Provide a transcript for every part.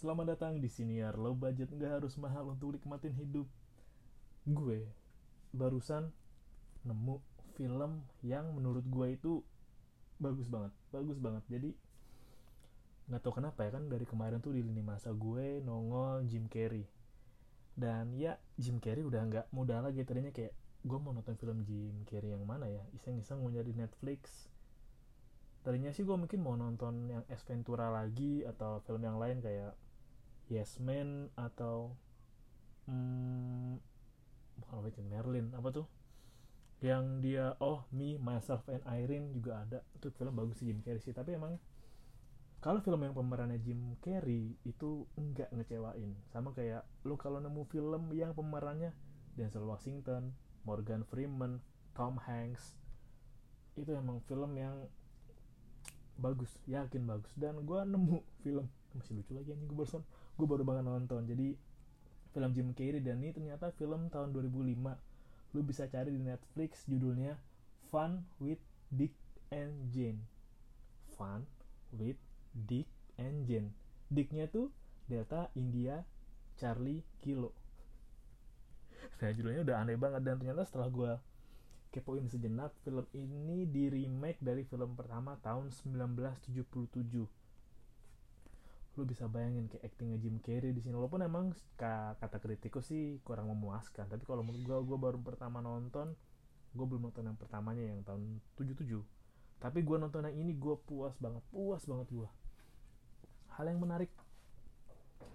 Selamat datang di Siniar Low budget nggak harus mahal untuk nikmatin hidup. Gue barusan nemu film yang menurut gue itu bagus banget, bagus banget. Jadi nggak tahu kenapa ya kan dari kemarin tuh di lini masa gue nongol Jim Carrey. Dan ya Jim Carrey udah nggak muda lagi tadinya kayak gue mau nonton film Jim Carrey yang mana ya iseng-iseng mau nyari Netflix tadinya sih gue mungkin mau nonton yang S Ventura lagi atau film yang lain kayak Yes Man atau hmm, bukan itu Merlin apa tuh? Yang dia oh Me Myself and Irene juga ada. Itu film bagus sih Jim Carrey sih tapi emang kalau film yang pemerannya Jim Carrey itu enggak ngecewain. Sama kayak lo kalau nemu film yang pemerannya Denzel Washington Morgan Freeman Tom Hanks itu emang film yang bagus yakin bagus. Dan gue nemu film masih lucu lagi anjing gue barusan gue baru banget nonton. Jadi film Jim Carrey dan ini ternyata film tahun 2005 lu bisa cari di Netflix judulnya Fun with Dick and Jane. Fun with Dick and Jane. Dicknya tuh Delta India Charlie Kilo. Nah judulnya udah aneh banget dan ternyata setelah gue kepoin sejenak film ini di remake dari film pertama tahun 1977 lu bisa bayangin kayak actingnya Jim Carrey di sini. Walaupun emang kata kritikus sih kurang memuaskan. Tapi kalau menurut gue gue baru pertama nonton gue belum nonton yang pertamanya yang tahun 77 tapi gue nonton yang ini gue puas banget puas banget gue hal yang menarik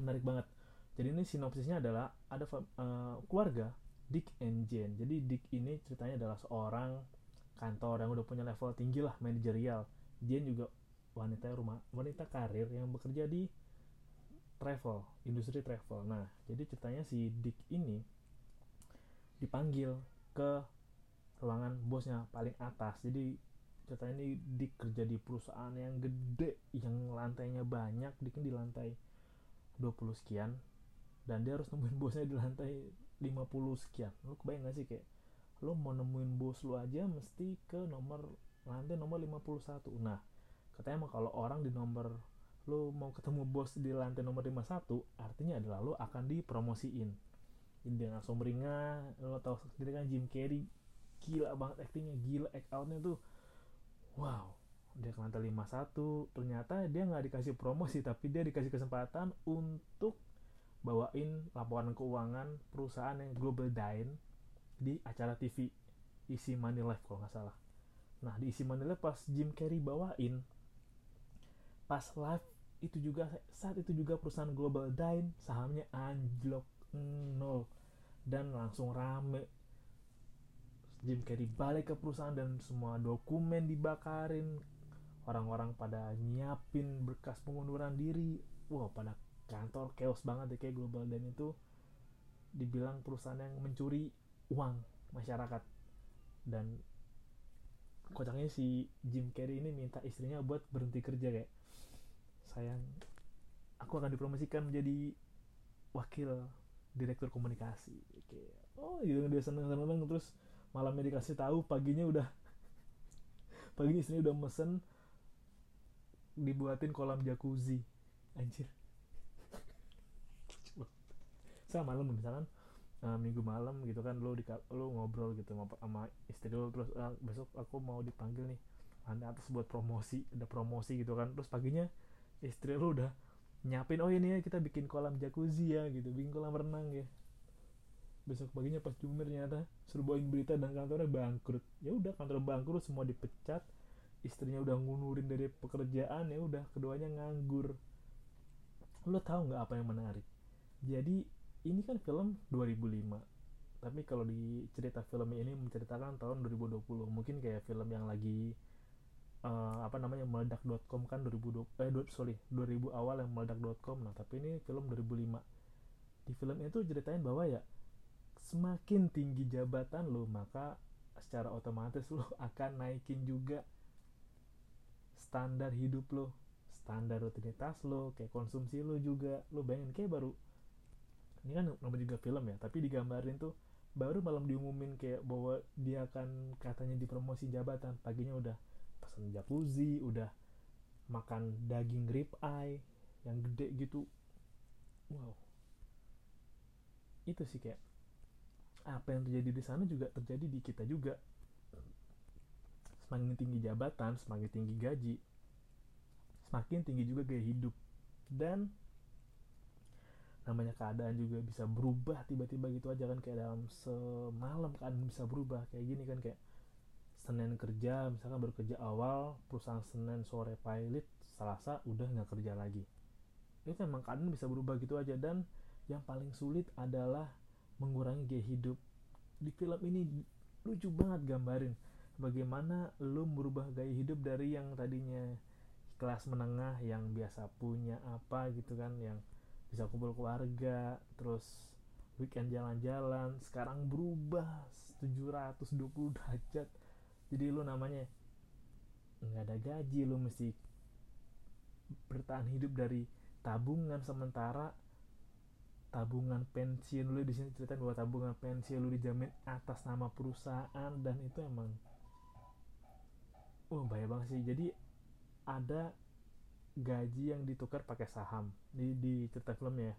menarik banget. Jadi ini sinopsisnya adalah ada uh, keluarga Dick and Jane. Jadi Dick ini ceritanya adalah seorang kantor yang udah punya level tinggi lah manajerial. Jane juga wanita rumah wanita karir yang bekerja di travel, industri travel. Nah, jadi ceritanya si Dick ini dipanggil ke ruangan bosnya paling atas. Jadi ceritanya ini Dick kerja di perusahaan yang gede, yang lantainya banyak. Dick di lantai 20 sekian dan dia harus nemuin bosnya di lantai 50 sekian lu kebayang gak sih kayak lu mau nemuin bos lu aja mesti ke nomor lantai nomor 51 nah katanya emang kalau orang di nomor lu mau ketemu bos di lantai nomor 51 artinya adalah lu akan dipromosiin langsung beringat lo tau sendiri kan Jim Carrey gila banget actingnya gila act outnya tuh wow dia ke lantai 51 ternyata dia nggak dikasih promosi tapi dia dikasih kesempatan untuk bawain laporan keuangan perusahaan yang global dine di acara TV isi Money Life kalau nggak salah. Nah di isi Money Life pas Jim Carrey bawain pas live itu juga saat itu juga perusahaan global dine sahamnya anjlok nol. Dan langsung rame. Jim Carrey balik ke perusahaan dan semua dokumen dibakarin. Orang-orang pada nyiapin berkas pengunduran diri. Wah pada kantor chaos banget deh kayak global dan itu. Dibilang perusahaan yang mencuri uang masyarakat. Dan kocaknya si Jim Carrey ini minta istrinya buat berhenti kerja kayak sayang aku akan dipromosikan menjadi wakil direktur komunikasi. Kayak oh gitu dia seneng seneng terus malamnya dikasih tahu paginya udah paginya istrinya udah mesen dibuatin kolam jacuzzi. Anjir. Misal malam misalkan uh, minggu malam gitu kan lo di lo ngobrol gitu sama istri lo terus uh, besok aku mau dipanggil nih anda atas buat promosi ada promosi gitu kan. Terus paginya istri lo udah nyapin oh ini ya kita bikin kolam jacuzzi ya gitu. Bikin kolam renang ya. Besok paginya pas jumir ternyata suruh bawain berita dan kantornya bangkrut. Ya udah kantor bangkrut semua dipecat. Istrinya udah ngunurin dari pekerjaan ya udah keduanya nganggur. Lo tahu nggak apa yang menarik? Jadi ini kan film 2005 tapi kalau di cerita film ini menceritakan tahun 2020 mungkin kayak film yang lagi uh, apa namanya meledak.com kan 2020 eh sorry 2000 awal yang meledak.com nah tapi ini film 2005 di film itu ceritain bahwa ya semakin tinggi jabatan lo maka secara otomatis lo akan naikin juga standar hidup lo standar rutinitas lo kayak konsumsi lo juga. Lo bayangin kayak baru ini kan namanya juga film ya tapi digambarin tuh baru malam diumumin kayak bahwa dia akan katanya dipromosi jabatan paginya udah pesan jacuzzi udah makan daging rib eye yang gede gitu. Wow. Itu sih kayak apa yang terjadi di sana juga terjadi di kita juga. Semakin tinggi jabatan semakin tinggi gaji semakin tinggi juga gaya hidup. Dan namanya keadaan juga bisa berubah tiba-tiba gitu aja kan kayak dalam semalam keadaan bisa berubah kayak gini kan kayak Senin kerja misalkan baru kerja awal perusahaan Senin sore pilot Selasa udah nggak kerja lagi. Itu emang keadaan bisa berubah gitu aja. Dan yang paling sulit adalah mengurangi gaya hidup. Di film ini lucu banget gambarin bagaimana lu merubah gaya hidup dari yang tadinya kelas menengah yang biasa punya apa gitu kan yang bisa kumpul keluarga terus weekend jalan-jalan sekarang berubah 720 derajat jadi lu namanya nggak ada gaji lu mesti bertahan hidup dari tabungan. Sementara tabungan pensiun lu di sini ceritain bahwa tabungan pensiun lu dijamin atas nama perusahaan dan itu emang wah bahaya banget sih. Jadi ada gaji yang ditukar pakai saham. Di di cerita filmnya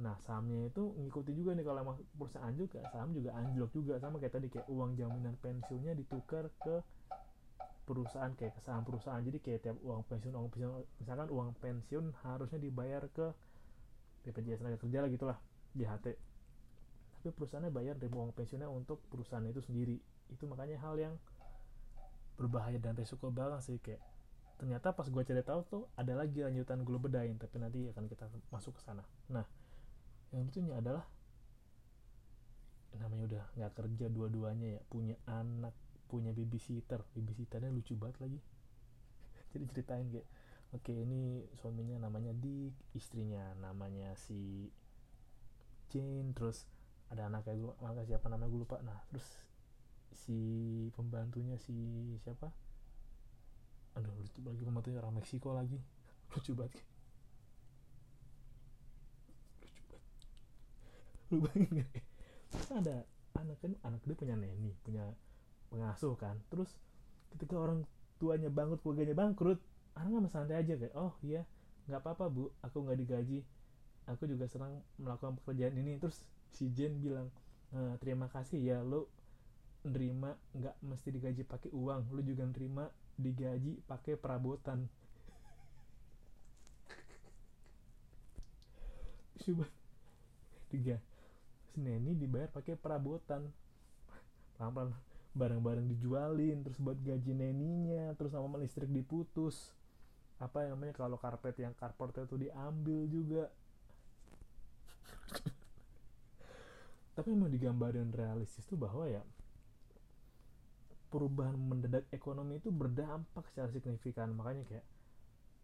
nah sahamnya itu ngikuti juga nih kalau perusahaan juga saham juga anjlok juga. Sama kayak tadi kayak uang jaminan pensiunnya ditukar ke perusahaan kayak ke saham perusahaan. Jadi kayak tiap uang pensiun uang pensiun misalkan uang pensiun harusnya dibayar ke BPJS tenaga kerja lah gitulah JHT. Tapi perusahaannya bayar dari uang pensiunnya untuk perusahaan itu sendiri. Itu makanya hal yang berbahaya dan resiko banget sih kayak ternyata pas gue cari tahu tuh ada lagi lanjutan gue bedain tapi nanti akan kita masuk ke sana. Nah yang lucunya adalah namanya udah nggak kerja dua-duanya ya punya anak punya babysitter. Babysitternya lucu banget lagi. Jadi ceritain kayak oke ini suaminya namanya Dick istrinya namanya si Jane terus ada anaknya gue anak siapa namanya gue lupa. Nah terus si pembantunya si siapa? Aduh lucu lagi pembantunya orang Meksiko lagi. Lucu banget lucu banget lu bayangin gak terus ada anak kan anak dia punya neni punya pengasuh kan. Terus ketika orang tuanya bangkrut keluarganya bangkrut anak nggak santai aja kayak oh iya nggak apa-apa bu. Aku nggak digaji. Aku juga senang melakukan pekerjaan ini. Terus si Jen bilang e, terima kasih ya lo nerima nggak mesti digaji pakai uang. Lo juga nerima digaji pakai perabotan. Coba tiga si Neni dibayar pakai perabotan. Pelan-pelan barang-barang dijualin terus buat gaji neninya terus sama listrik diputus. Apa yang namanya kalau karpet yang carport itu diambil juga. Tapi memang digambarin realistis tuh bahwa ya perubahan mendadak ekonomi itu berdampak secara signifikan. Makanya kayak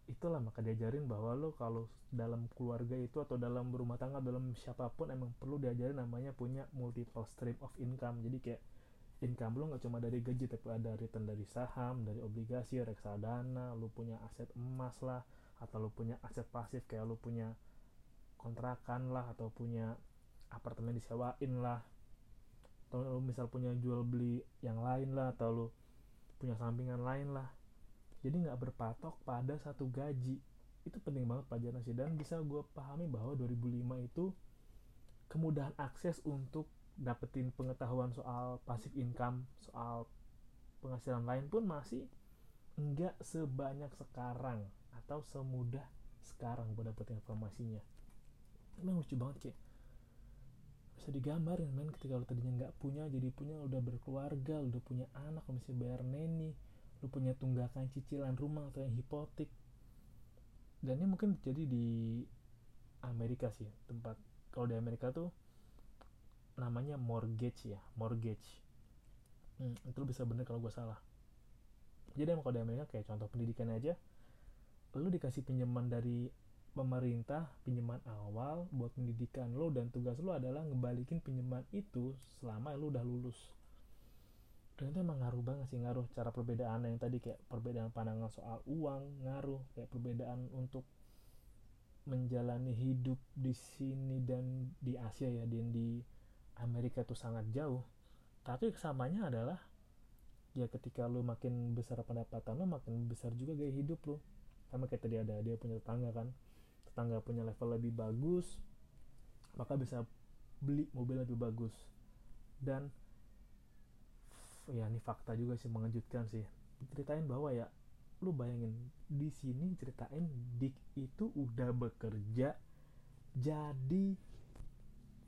itulah maka diajarin bahwa lo kalau dalam keluarga itu atau dalam rumah tangga dalam siapa pun emang perlu diajarin namanya punya multiple stream of income. Jadi kayak income lo nggak cuma dari gaji tapi ada return dari saham dari obligasi reksadana lo punya aset emas lah atau lo punya aset pasif kayak lo punya kontrakan lah atau punya apartemen disewain lah atau lo misal punya jual beli yang lain lah atau lo punya sampingan lain lah jadi nggak berpatok pada satu gaji. Itu penting banget pelajaran sih. Dan bisa gue pahami bahwa 2005 itu kemudahan akses untuk dapetin pengetahuan soal passive income soal penghasilan lain pun masih enggak sebanyak sekarang atau semudah sekarang buat dapetin informasinya. Emang lucu banget kayak bisa digambarin men ketika lo tadinya nggak punya jadi punya udah berkeluarga udah punya anak lo mesti bayar neni lo punya tunggakan cicilan rumah atau yang hipotek dan ini mungkin terjadi di Amerika sih tempat kalau di Amerika tuh namanya mortgage ya mortgage. Hmm, itu bisa bener kalau gue salah. Jadi emang kalau di Amerika kayak contoh pendidikan aja lu dikasih pinjaman dari pemerintah pinjaman awal buat pendidikan lo dan tugas lo adalah ngebalikin pinjaman itu selama lo udah lulus dan itu emang ngaruh banget sih ngaruh cara perbedaan yang tadi kayak perbedaan pandangan soal uang ngaruh kayak perbedaan untuk menjalani hidup di sini dan di Asia ya dan di Amerika itu sangat jauh. Tapi kesamanya adalah ya ketika lu makin besar pendapatan lu makin besar juga gaya hidup lu. Sama kayak tadi ada dia punya tetangga kan. Tetangga punya level lebih bagus maka bisa beli mobil lebih bagus. Dan ya ini fakta juga sih mengejutkan sih. Ceritain bahwa ya lu bayangin di sini ceritain Dick itu udah bekerja jadi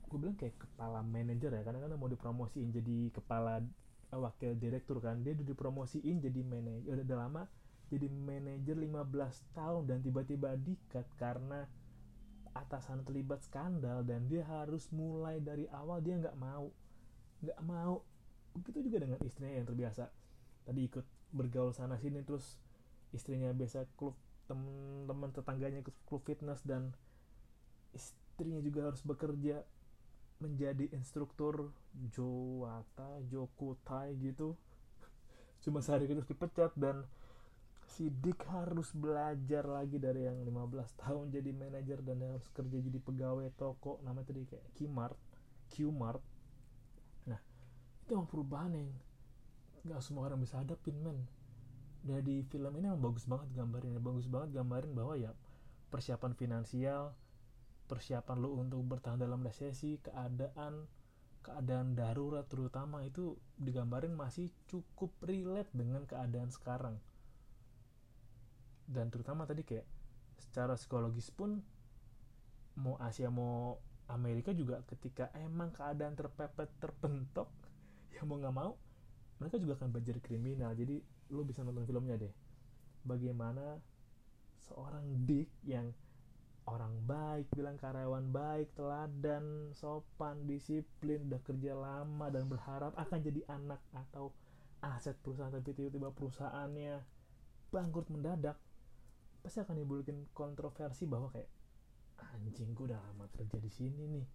gue bilang kayak kepala manajer ya karena kan mau dipromosiin jadi kepala uh, wakil direktur kan. Dia udah dipromosiin jadi manajer udah, udah lama jadi manajer 15 tahun dan tiba-tiba dikat karena atasan terlibat skandal dan dia harus mulai dari awal dia nggak mau. Nggak mau begitu juga dengan istrinya yang terbiasa. Tadi ikut bergaul sana sini terus istrinya biasa klub teman-teman tetangganya ikut klub fitness dan istrinya juga harus bekerja menjadi instruktur Jowata, Jokutai gitu. Cuma sehari terus dipecat dan si Dick harus belajar lagi dari yang 15 tahun jadi manajer dan harus kerja jadi pegawai toko. Namanya tadi kayak Qmart Qmart itu yang perubahan yang nggak semua orang bisa hadapin men. Dari film ini emang bagus banget gambarin bagus banget gambarin bahwa ya persiapan finansial persiapan lo untuk bertahan dalam resesi keadaan keadaan darurat terutama itu digambarin masih cukup relate dengan keadaan sekarang. Dan terutama tadi kayak secara psikologis pun mau Asia mau Amerika juga ketika emang keadaan terpepet terpentok ya mau nggak mau mereka juga akan belajar kriminal. Jadi lo bisa nonton filmnya deh. Bagaimana seorang Dick yang orang baik bilang karyawan baik teladan sopan disiplin udah kerja lama dan berharap akan jadi anak atau aset perusahaan tapi tiba-tiba perusahaannya bangkrut mendadak pasti akan nimbulin kontroversi bahwa kayak anjing gue udah lama kerja di sini nih.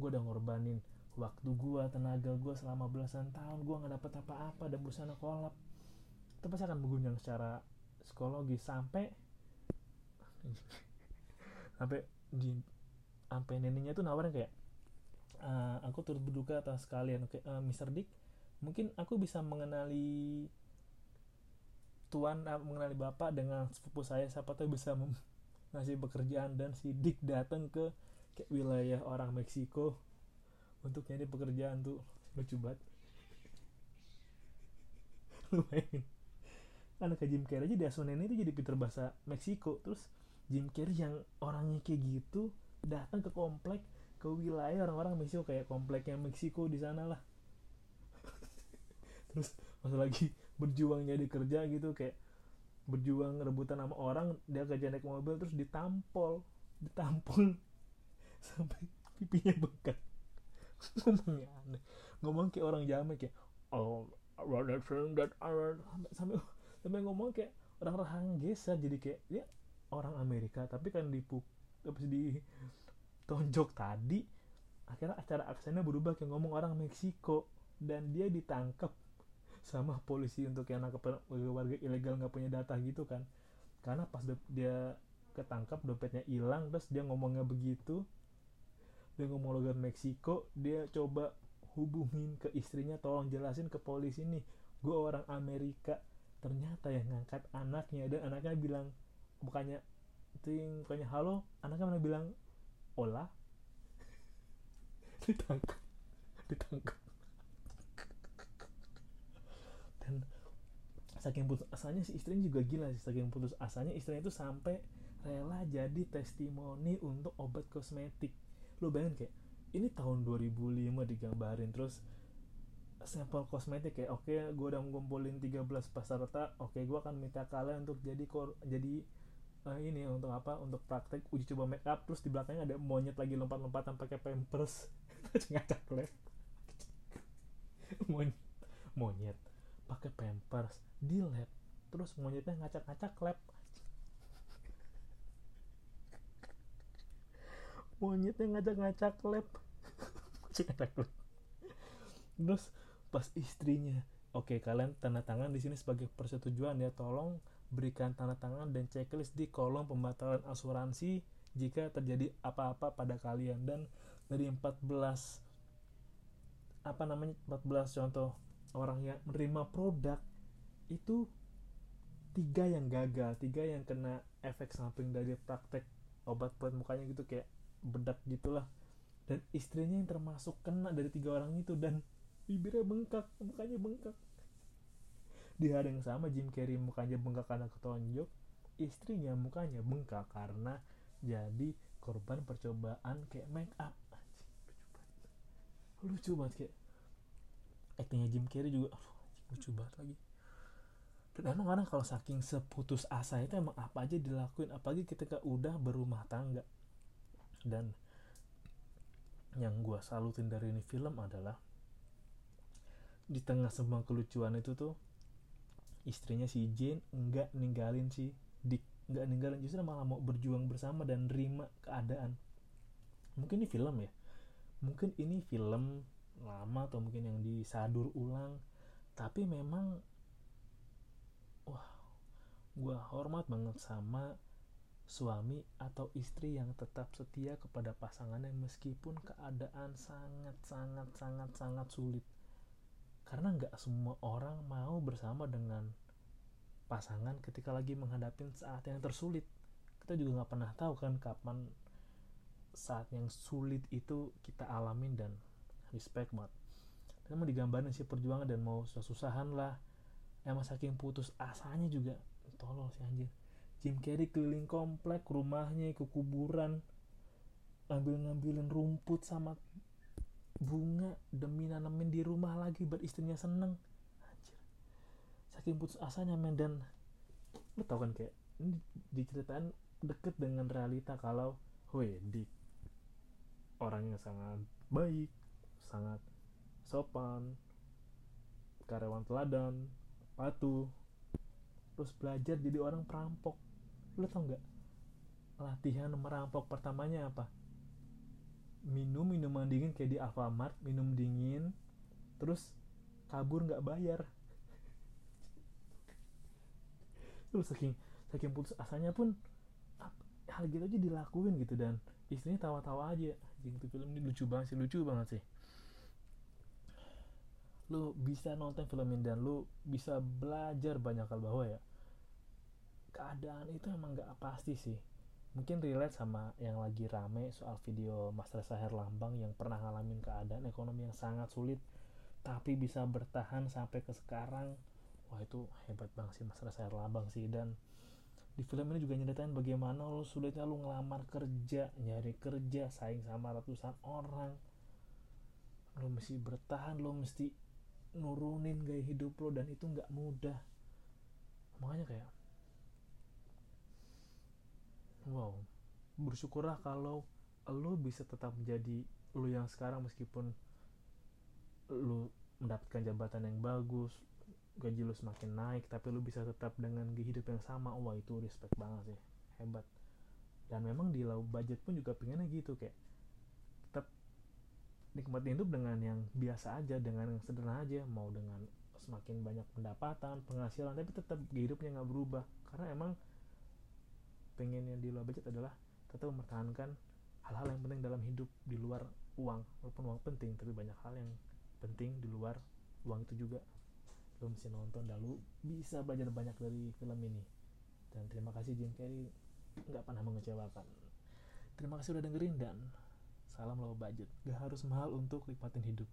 Gue udah ngorbanin waktu gue tenaga gue selama belasan tahun gue nggak dapet apa-apa dan berusaha kolap. Itu pasti akan mengguncang secara psikologis sampai sampai di sampai neneknya tuh nawarin kayak uh, aku turut berduka atas kalian. Oke uh, Mr. Dick mungkin aku bisa mengenali tuan uh, mengenali bapak dengan sepupu saya. Siapa tahu bisa ngasih pekerjaan dan si Dick datang ke kayak wilayah orang Meksiko untuk nyari pekerjaan tuh lucu banget. Lumayan. Anak Jim Carrey aja di Asunen itu jadi Peter bahasa Meksiko. Terus Jim Carrey yang orangnya kayak gitu datang ke komplek ke wilayah orang-orang Meksiko kayak kompleknya Meksiko di sana lah. Terus pas lagi berjuang jadi kerja gitu kayak berjuang rebutan sama orang dia kerja naik mobil terus ditampol ditampol sampai pipinya bengkak ngomongnya aneh. Ngomong kayak orang jamak kayak oh rather that sampai sampai ngomong kayak orang-orang geser jadi kayak ya orang Amerika. Tapi kan dipuk habis ditonjok tadi akhirnya acara aksennya berubah kayak ngomong orang Meksiko. Dan dia ditangkap sama polisi untuk yang nangkep warga ilegal nggak punya data gitu kan. Karena pas dia ketangkap dompetnya hilang terus dia ngomongnya begitu dia ngomong logat Meksiko dia coba hubungin ke istrinya tolong jelasin ke polisi nih gue orang Amerika. Ternyata yang ngangkat anaknya dan anaknya bilang bukannya ting bukannya halo anaknya mana bilang olah ditangkap. Ditangkap. Dan saking putus asanya si istrinya juga gila sih saking putus asanya istrinya itu sampai rela jadi testimoni untuk obat kosmetik lo bayangin kayak ini tahun 2005 digambarin terus sampel kosmetik kayak oke okay, gue udah ngumpulin 13 peserta oke okay, gue akan minta kalian untuk jadi kor jadi uh, ini untuk apa untuk praktek uji coba make up terus di belakangnya ada monyet lagi lompat-lompatan pakai pampers ngacak lab monyet monyet pakai pampers di lab terus monyetnya ngacak-ngacak lab monyetnya ngacak-ngacak lab ngacak lab terus pas istrinya oke kalian tanda tangan di sini sebagai persetujuan ya. Tolong berikan tanda tangan dan checklist di kolom pembatalan asuransi jika terjadi apa-apa pada kalian. Dan dari 14 apa namanya 14 contoh orang yang menerima produk itu tiga yang gagal tiga yang kena efek samping dari praktek obat buat mukanya gitu kayak bedak gitulah. Dan istrinya yang termasuk kena dari tiga orang itu dan bibirnya bengkak mukanya bengkak. Di hari yang sama Jim Carrey mukanya bengkak karena ketonjok. Istrinya mukanya bengkak karena jadi korban percobaan kayak make up. Lucu banget. Kayak actingnya Jim Carrey juga lucu banget lagi. Dan emang kadang kalau saking seputus asa itu emang apa aja dilakuin apalagi ketika udah berumah tangga dan yang gue salutin dari ini film adalah di tengah semua kelucuan itu tuh istrinya si Jane enggak ninggalin si Dick enggak ninggalin justru malah mau berjuang bersama dan nerima keadaan. Mungkin ini film ya. Mungkin ini film lama atau mungkin yang disadur ulang tapi memang wah gue hormat banget sama suami atau istri yang tetap setia kepada pasangannya meskipun keadaan sangat sangat sangat sangat sulit. Karena nggak semua orang mau bersama dengan pasangan ketika lagi menghadapi saat yang tersulit. Kita juga nggak pernah tahu kan kapan saat yang sulit itu kita alamin dan respect banget. Dan mau digambarin sih perjuangan dan mau susah-susahan lah. Emang saking putus asanya juga tolol sih anjir Jim Carrey keliling komplek rumahnya ke kuburan ngambil-ngambilin rumput sama bunga demi nanemin di rumah lagi buat istrinya seneng. Anjir. Saking putus asanya men dan lu tau kan kayak ini diceritain deket dengan realita kalau weh di orang yang sangat baik sangat sopan karyawan teladan patuh terus belajar jadi orang perampok lo tau nggak? Latihan merampok pertamanya apa? Minum minuman dingin kayak di Alfamart minum dingin terus kabur nggak bayar. Terus saking saking putus asanya pun hal gitu aja dilakuin gitu dan istrinya tawa-tawa aja. Jadi film ini lucu banget sih lucu banget sih. Lu bisa nonton film ini dan lu bisa belajar banyak hal bahwa ya keadaan itu emang gak pasti sih. Mungkin relate sama yang lagi rame soal video Mas Reza Herlambang yang pernah ngalamin keadaan ekonomi yang sangat sulit tapi bisa bertahan sampai ke sekarang. Wah itu hebat banget sih Mas Reza Herlambang sih. Dan di film ini juga nyeritain bagaimana lo sulitnya lo ngelamar kerja nyari kerja saing sama ratusan orang. Lo mesti bertahan lo mesti nurunin gaya hidup lo dan itu nggak mudah. Makanya kayak wow. Bersyukurlah kalau lo bisa tetap menjadi lo yang sekarang meskipun lo mendapatkan jabatan yang bagus gaji lo semakin naik tapi lo bisa tetap dengan hidup yang sama. Wah itu respect banget sih. Hebat. Dan memang di low budget pun juga pengennya gitu kayak nikmatin hidup dengan yang biasa aja dengan yang sederhana aja. Mau dengan semakin banyak pendapatan penghasilan tapi tetap hidupnya nggak berubah. Karena emang pengennya di luar budget adalah tetap mempertahankan hal-hal yang penting dalam hidup di luar uang. Walaupun uang penting tapi banyak hal yang penting di luar uang itu juga. Lo mesti nonton dan lo bisa belajar banyak dari film ini. Dan terima kasih Jim Carrey nggak pernah mengecewakan. Terima kasih udah dengerin dan salam low budget. Gak harus mahal untuk nikmatin hidup